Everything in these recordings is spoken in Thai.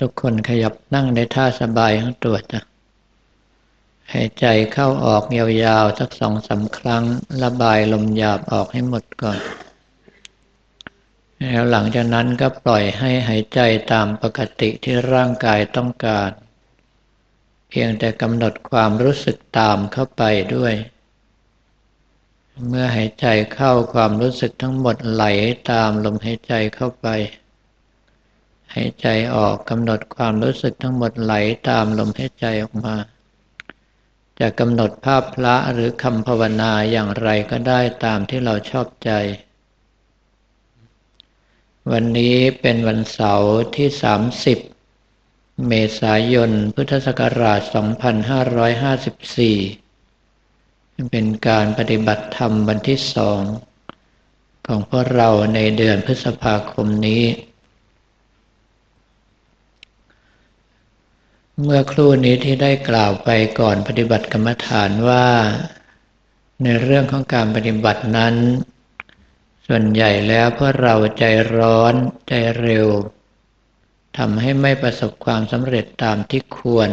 ทุกคนขยับนั่งในท่าสบายของตัวจ้ะหายใจเข้าออกยาวๆ สักสองสาครั้ง ระบายลมหยาบออกให้หมดก่อน แล้วหลังจากนั้นก็ปล่อยให้หายใจตามปกติที่ร่างกายต้องการ เพียงแต่กำหนดความรู้สึกตามเข้าไปด้วย เมื่อหายใจเข้าความรู้สึกทั้งหมดไหลตามลมหายใจเข้าไป หายใจออกกำหนดความรู้สึกทั้งหมดไหลตามลมหายใจออกมา จะกำหนดภาพพระหรือคำภาวนาอย่างไรก็ได้ตามที่เราชอบใจ วันนี้เป็นวันเสาร์ที่ 30 เมษายน พุทธศักราช 2554 เป็นการปฏิบัติธรรมวันที่สองของพวกเราในเดือนพฤษภาคมนี้ เมื่อครู่นี้ที่ได้กล่าวไปก่อนปฏิบัติกรรมฐานว่า ในเรื่องของการปฏิบัตินั้น ส่วนใหญ่แล้วเพราะเราใจร้อนใจเร็วทำให้ไม่ประสบความสำเร็จตามที่ควร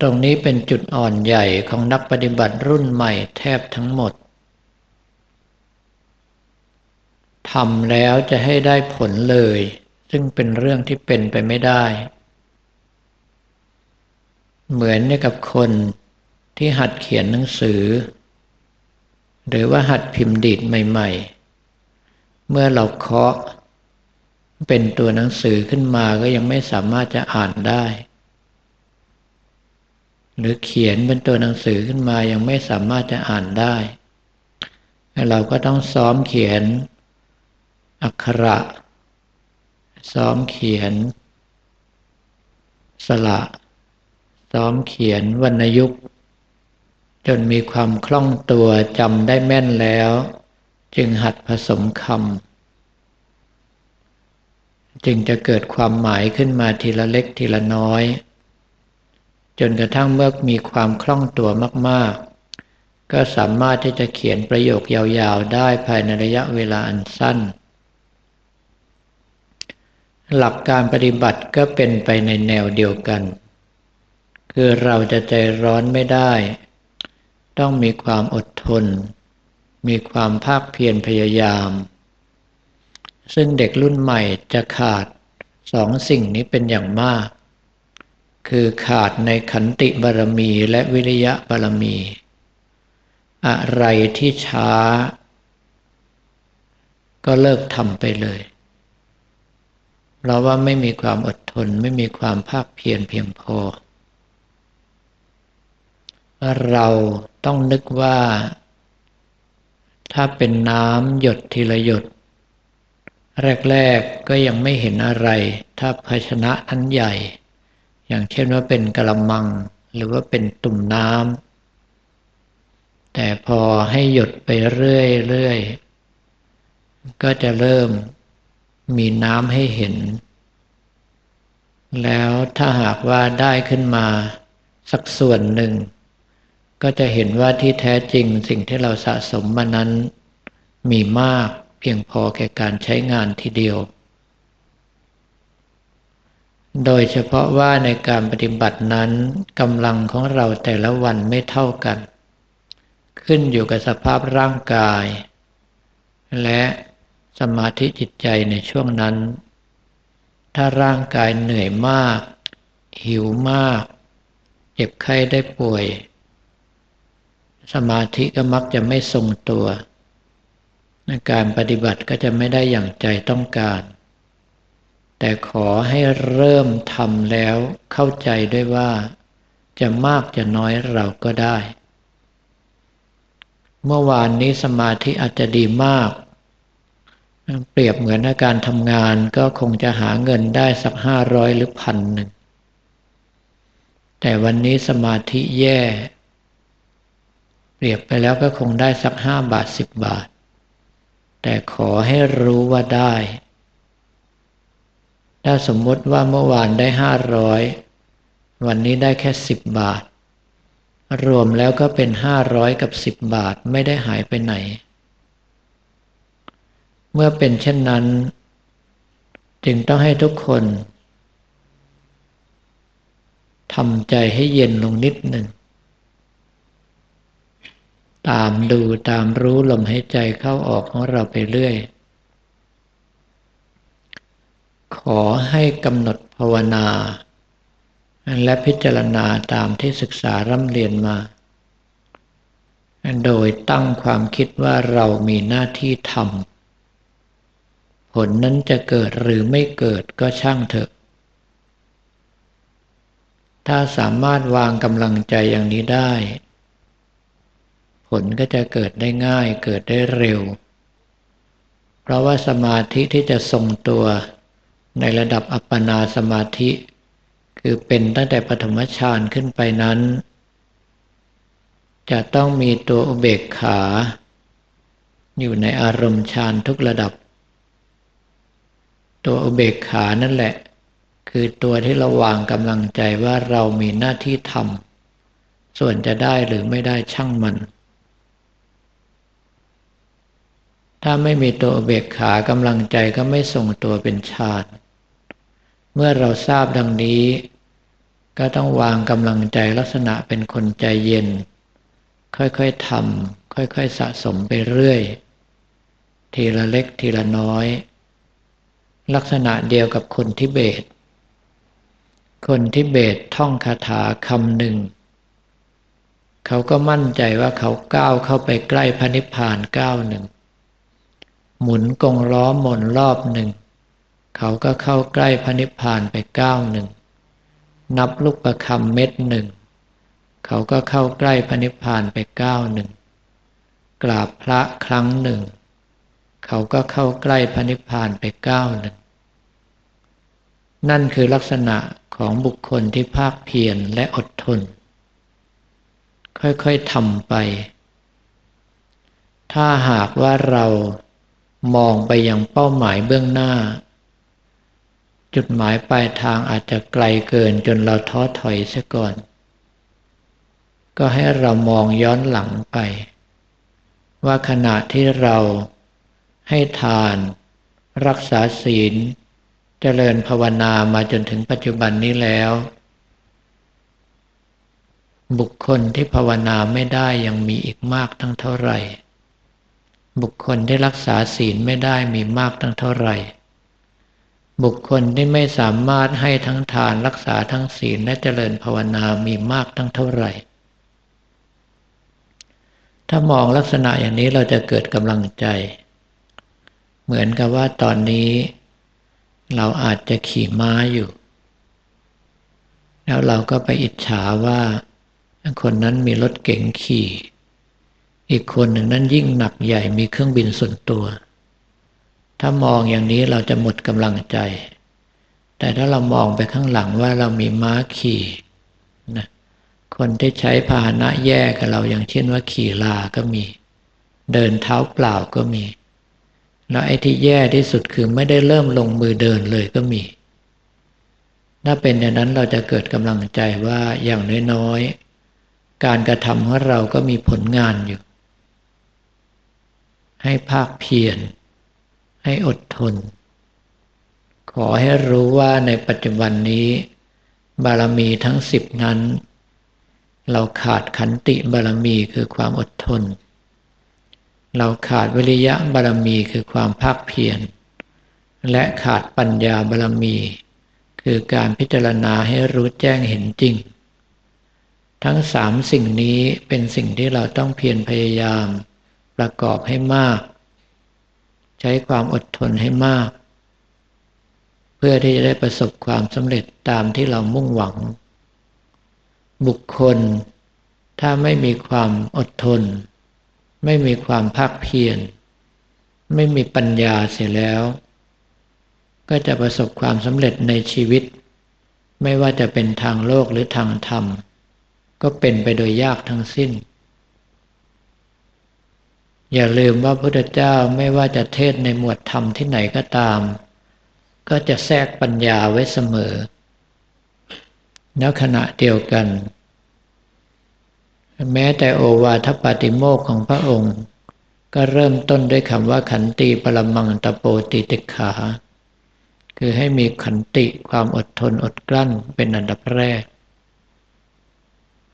ตรงนี้เป็นจุดอ่อนใหญ่ของนักปฏิบัติรุ่นใหม่แทบทั้งหมดทำแล้วจะให้ได้ผลเลย ซึ่งเป็นเรื่องที่เป็นไปไม่ได้ เหมือนกับคนที่หัดเขียนหนังสือ หรือว่าหัดพิมพ์ดีดใหม่ ๆ เมื่อเราเคาะ เป็นตัวหนังสือขึ้นมาก็ยังไม่สามารถจะอ่านได้ หรือเขียนเป็นตัวหนังสือขึ้นมายังไม่สามารถจะอ่านได้เราก็ต้องซ้อมเขียน อักขระ ซ้อมเขียน สละซ้อมเขียนวรรณยุกต์ จนมีความคล่องตัวจำได้แม่นแล้ว จึงหัดผสมคำจึงจะเกิดความหมายขึ้นมาทีละเล็กทีละน้อย จนกระทั่งเมื่อมีความคล่องตัวมากๆ ก็สามารถที่จะเขียนประโยคยาวๆ ได้ภายในระยะเวลาอันสั้น หลักการปฏิบัติก็เป็นไปในแนวเดียวกัน คือเราจะใจร้อนไม่ได้ ต้องมีความอดทน มีความภาคเพียรพยายาม ซึ่งเด็กรุ่นใหม่จะขาดสองสิ่งนี้เป็นอย่างมาก คือขาดในขันติบารมีและวิริยะบารมี อะไรที่ช้า ก็เลิกทำไปเลย เพราะว่าไม่มีความอดทนไม่มีความภาคเพียรเพียงพอ เราต้องนึกว่า ถ้าเป็นน้ำหยดทีละหยด แรกๆก็ยังไม่เห็นอะไร ถ้าภาชนะทั้นใหญ่ อย่างเช่นว่าเป็นกระมัง หรือว่าเป็นตุ่มน้ำแต่พอให้หยดไปเรื่อยๆก็จะเริ่ม มีน้ำให้เห็น แล้วถ้าหากว่าได้ขึ้นมาสักส่วนหนึ่ง ก็จะเห็นว่าที่แท้จริงสิ่งที่เราสะสมมานั้น มีมากเพียงพอแก่การใช้งานทีเดียว โดยเฉพาะว่าในการปฏิบัตินั้นกำลังของเราแต่ละวันไม่เท่ากัน ขึ้นอยู่กับสภาพร่างกาย และ สมาธิจิตใจในช่วงนั้น ถ้าร่างกายเหนื่อยมาก หิวมาก เจ็บไข้ได้ป่วย สมาธิก็มักจะไม่ทรงตัวการปฏิบัติก็จะไม่ได้อย่างใจต้องการ แต่ขอให้เริ่มทำแล้วเข้าใจด้วยว่า จะมากจะน้อยเราก็ได้ เมื่อวานนี้สมาธิอาจจะดีมาก เปรียบเหมือนอาการทำงานก็คงจะหาเงินได้สักห้าร้อยหรือพันหนึ่ง แต่วันนี้สมาธิแย่ เปรียบไปแล้วก็คงได้สักห้าบาทสิบบาท แต่ขอให้รู้ว่าได้ ถ้าสมมติว่าเมื่อวานได้ห้าร้อยวันนี้ได้แค่สิบบาท รวมแล้วก็เป็นห้าร้อยกับสิบบาทไม่ได้หายไปไหน เมื่อเป็นเช่นนั้น จึงต้องให้ทุกคนทำใจให้เย็นลงนิดหนึ่ง ตามดูตามรู้ลมหายใจเข้าออกของเราไปเรื่อย ขอให้กำหนดภาวนา และพิจารณาตามที่ศึกษาร่ำเรียนมา โดยตั้งความคิดว่าเรามีหน้าที่ทำ ผลนั้นจะเกิดหรือไม่เกิดก็ช่างเถอะ ถ้าสามารถวางกำลังใจอย่างนี้ได้ ผลก็จะเกิดได้ง่ายเกิดได้เร็ว เพราะว่าสมาธิที่จะทรงตัวในระดับอัปปนาสมาธิ คือเป็นตั้งแต่ปฐมฌานขึ้นไปนั้น จะต้องมีตัวอุเบกขา อยู่ในอารมณ์ฌานทุกระดับ ตัวอุเบกขานั่นแหละ คือตัวที่เราวางกำลังใจว่าเรามีหน้าที่ทำส่วนจะได้หรือไม่ได้ช่างมัน ถ้าไม่มีตัวอเบกขากำลังใจก็ไม่ส่งตัวเป็นฌานเมื่อเราทราบดังนี้ ก็ต้องวางกำลังใจลักษณะเป็นคนใจเย็น ค่อยๆทำค่อยๆสะสมไปเรื่อย ทีละเล็กทีละน้อย ลักษณะเดียวกับคนทิเบต คนที่เบตท่องคาถาคำหนึ่ง เขาก็มั่นใจว่าเขาก้าวเข้าไปใกล้พระนิพพานก้าวหนึ่ง หมุนกงล้อหมุนรอบหนึ่ง เขาก็เข้าใกล้พระนิพพานไปก้าวหนึ่ง นับลูกประคำเม็ดหนึ่ง เขาก็เข้าใกล้พระนิพพานไปก้าวหนึ่ง กราบพระครั้งหนึ่ง เขาก็เข้าใกล้พระนิพพานไปก้าวหนึ่ง นั่นคือลักษณะของบุคคลที่ภาคเพียรและอดทน ค่อยๆทำไป ถ้าหากว่าเรามองไปยังเป้าหมายเบื้องหน้า จุดหมายปลายทางอาจจะไกลเกินจนเราท้อถอยซะก่อน ก็ให้เรามองย้อนหลังไป ว่าขณะที่เรา ให้ทาน รักษาศีล เจริญภาวนามาจนถึงปัจจุบันนี้แล้ว บุคคลที่ภาวนาไม่ได้ยังมีอีกมากทั้งเท่าไหร่ บุคคลที่รักษาศีลไม่ได้มีมากทั้งเท่าไหร่ บุคคลที่ไม่สามารถให้ทั้งทานรักษาทั้งศีลและเจริญภาวนามีมากทั้งเท่าไหร่ถ้ามองลักษณะอย่างนี้เราจะเกิดกำลังใจ เหมือนกับว่าตอนนี้ เราอาจจะขี่ม้าอยู่ แล้วเราก็ไปอิจฉาว่า คนนั้นมีรถเก๋งขี่ อีกคนหนึ่งนั้นยิ่งหนักใหญ่มีเครื่องบินส่วนตัว ถ้ามองอย่างนี้เราจะหมดกำลังใจ แต่ถ้าเรามองไปข้างหลังว่าเรามีม้าขี่นะคนที่ใช้พาหนะแย่กับเราอย่างเช่นว่าขี่ลาก็มี เดินเท้าเปล่าก็มี แล้วไอ้ที่แย่ที่สุดคือไม่ได้เริ่มลงมือเดินเลยก็มี ถ้าเป็นอย่างนั้นเราจะเกิดกำลังใจว่าอย่างน้อยๆ การกระทำของเราก็มีผลงานอยู่ ให้ภาคเพียร ให้อดทน ขอให้รู้ว่าในปัจจุบันนี้ บารมีทั้งสิบนั้น เราขาดขันติบารมีคือความอดทน เราขาดวิริยะบารมีคือความภาคเพียรและขาดปัญญาบารมี คือการพิจารณาให้รู้แจ้งเห็นจริง ทั้งสามสิ่งนี้เป็นสิ่งที่เราต้องเพียรพยายาม ประกอบให้มาก ใช้ความอดทนให้มาก เพื่อที่จะได้ประสบความสำเร็จตามที่เรามุ่งหวัง บุคคล ถ้าไม่มีความอดทน ไม่มีความภาคเพียรไม่มีปัญญาเสียแล้ว ก็จะประสบความสำเร็จในชีวิต ไม่ว่าจะเป็นทางโลกหรือทางธรรม ก็เป็นไปโดยยากทั้งสิ้น อย่าลืมว่าพระพุทธเจ้าไม่ว่าจะเทศในหมวดธรรมที่ไหนก็ตาม ก็จะแทรกปัญญาไว้เสมอ แล้วขณะเดียวกัน แม้แต่โอวาทปาติโมกของพระองค์ ก็เริ่มต้นด้วยคำว่าขันติปรมังตโปติติขา คือให้มีขันติความอดทนอดกลั้นเป็นอันดับแรก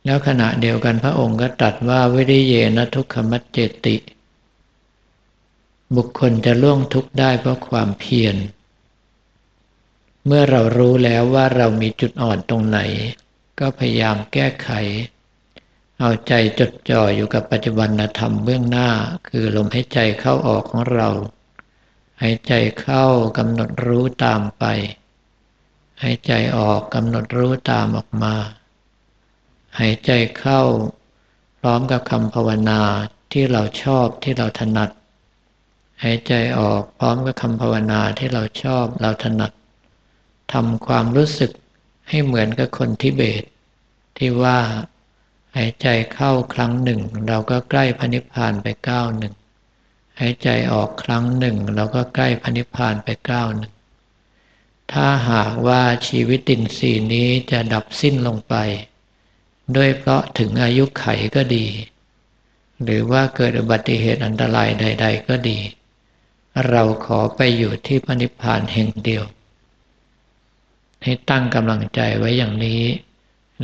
แล้วขณะเดียวกันพระองค์ก็ตรัสว่าวิริเยนะทุกขมัจเจติ บุคคลจะล่วงทุกข์ได้เพราะความเพียร เมื่อเรารู้แล้วว่าเรามีจุดอ่อนตรงไหน ก็พยายามแก้ไข เอาใจจดจ่ออยู่กับปัจจุบันธรรมเบื้องหน้า คือลมหายใจเข้าออกของเราหายใจเข้ากำหนดรู้ตามไปหายใจออกกำหนดรู้ตามออกมาหายใจเข้า พร้อมกับคำภาวนาที่เราชอบที่เราถนัดหายใจออกพร้อมกับคำภาวนาที่เราชอบเราถนัดทำความรู้สึกให้เหมือนกับคนทิเบต ที่ว่า หายใจเข้าครั้งหนึ่ง เราก็ใกล้พระนิพพานไปก้าวหนึ่งหายใจออกครั้งหนึ่ง เราก็ใกล้พระนิพพานไปก้าวหนึ่งถ้าหากว่าชีวิตตินสีนี้จะดับสิ้นลงไป ด้วยเพราะถึงอายุไขก็ดี หรือว่าเกิดอุบัติเหตุอันตรายใด ๆ ก็ดี เราขอไปอยู่ที่พระนิพพานแห่งเดียว ให้ตั้งกำลังใจไว้อย่างนี้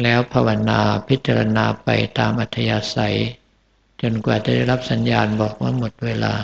แล้วภาวนาพิจารณาไปตามอัธยาศัย จนกว่าจะได้รับสัญญาณบอกว่าหมดเวลา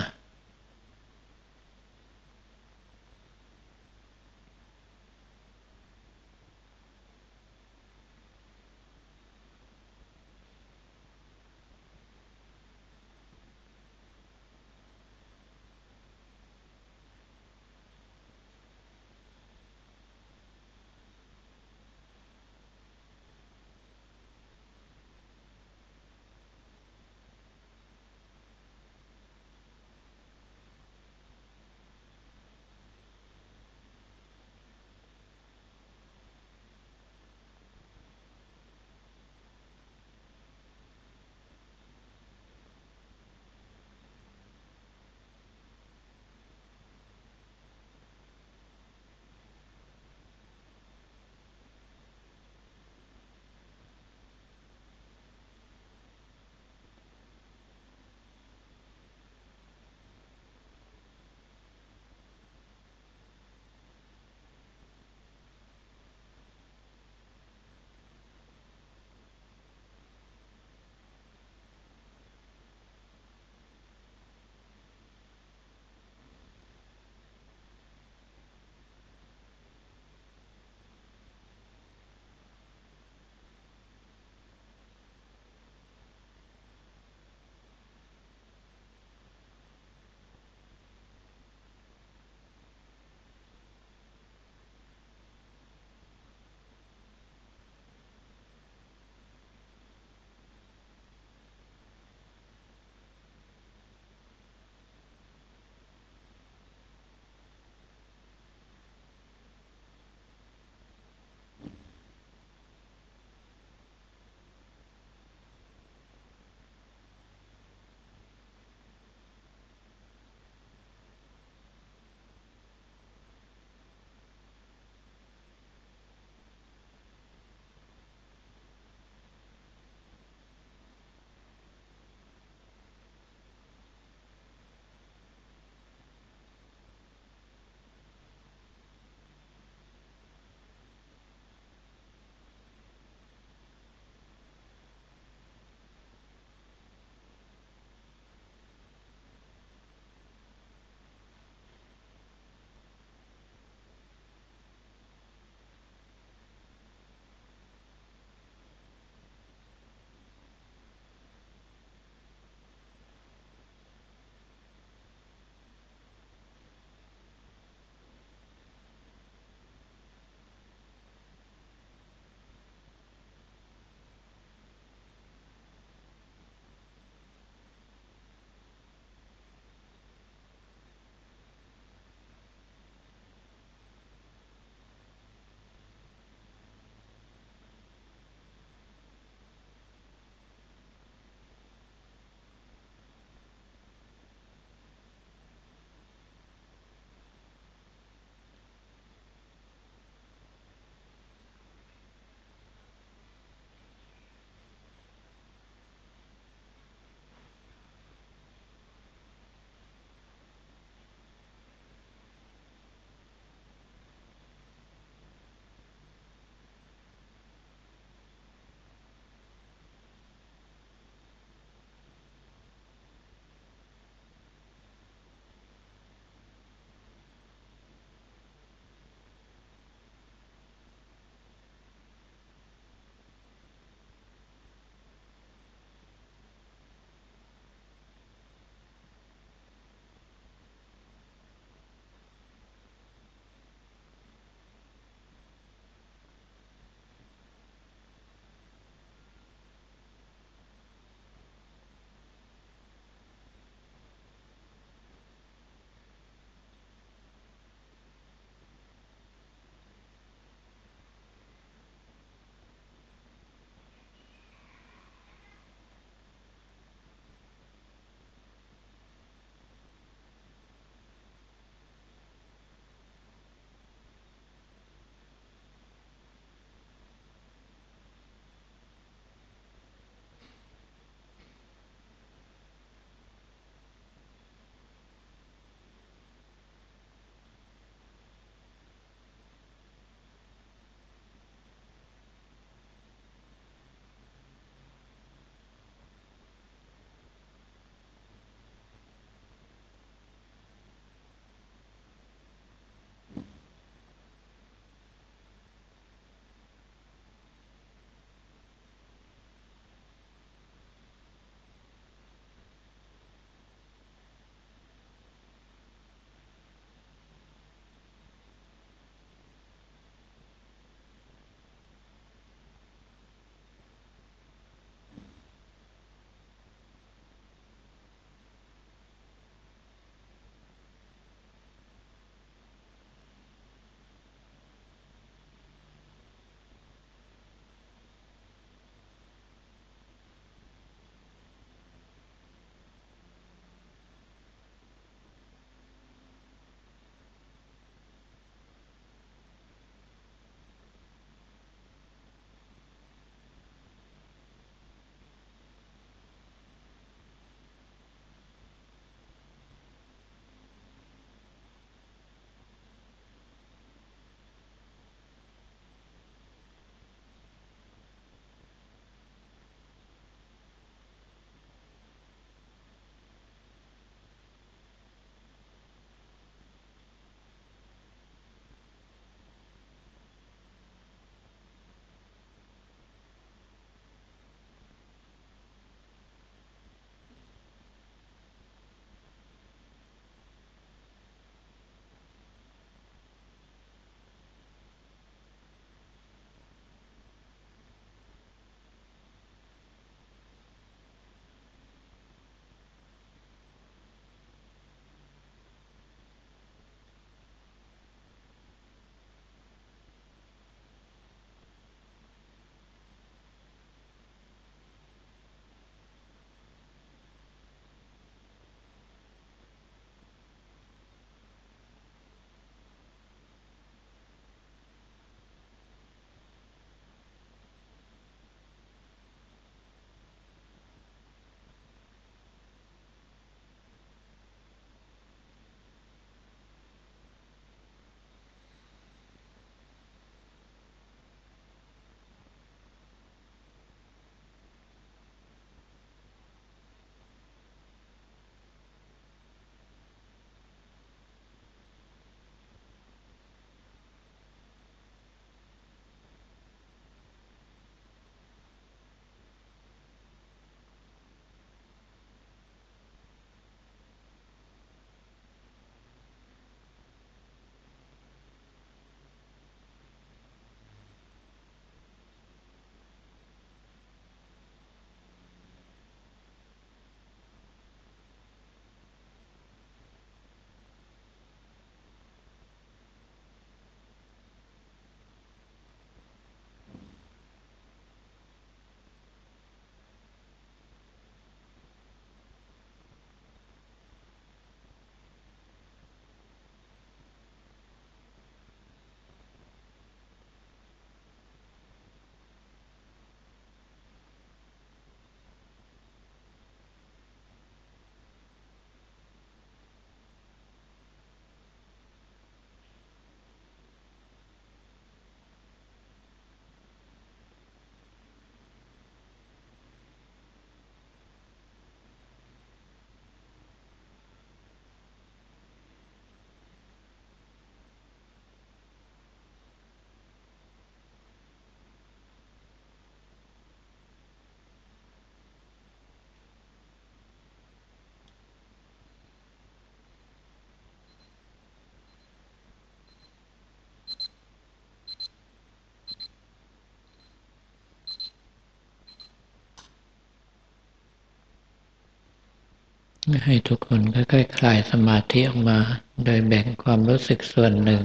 ให้ทุกคนค่อยๆคคลายสมาธิออกมา โดยแบ่งความรู้สึกส่วนหนึ่ง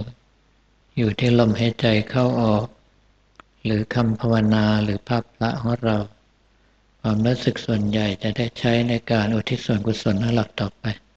อยู่ที่ลมหายใจเข้าออก หรือคำภาวนาหรือภาพพระของเรา ความรู้สึกส่วนใหญ่จะได้ใช้ในการอุทิศส่วนกุศลให้หลับต่อไป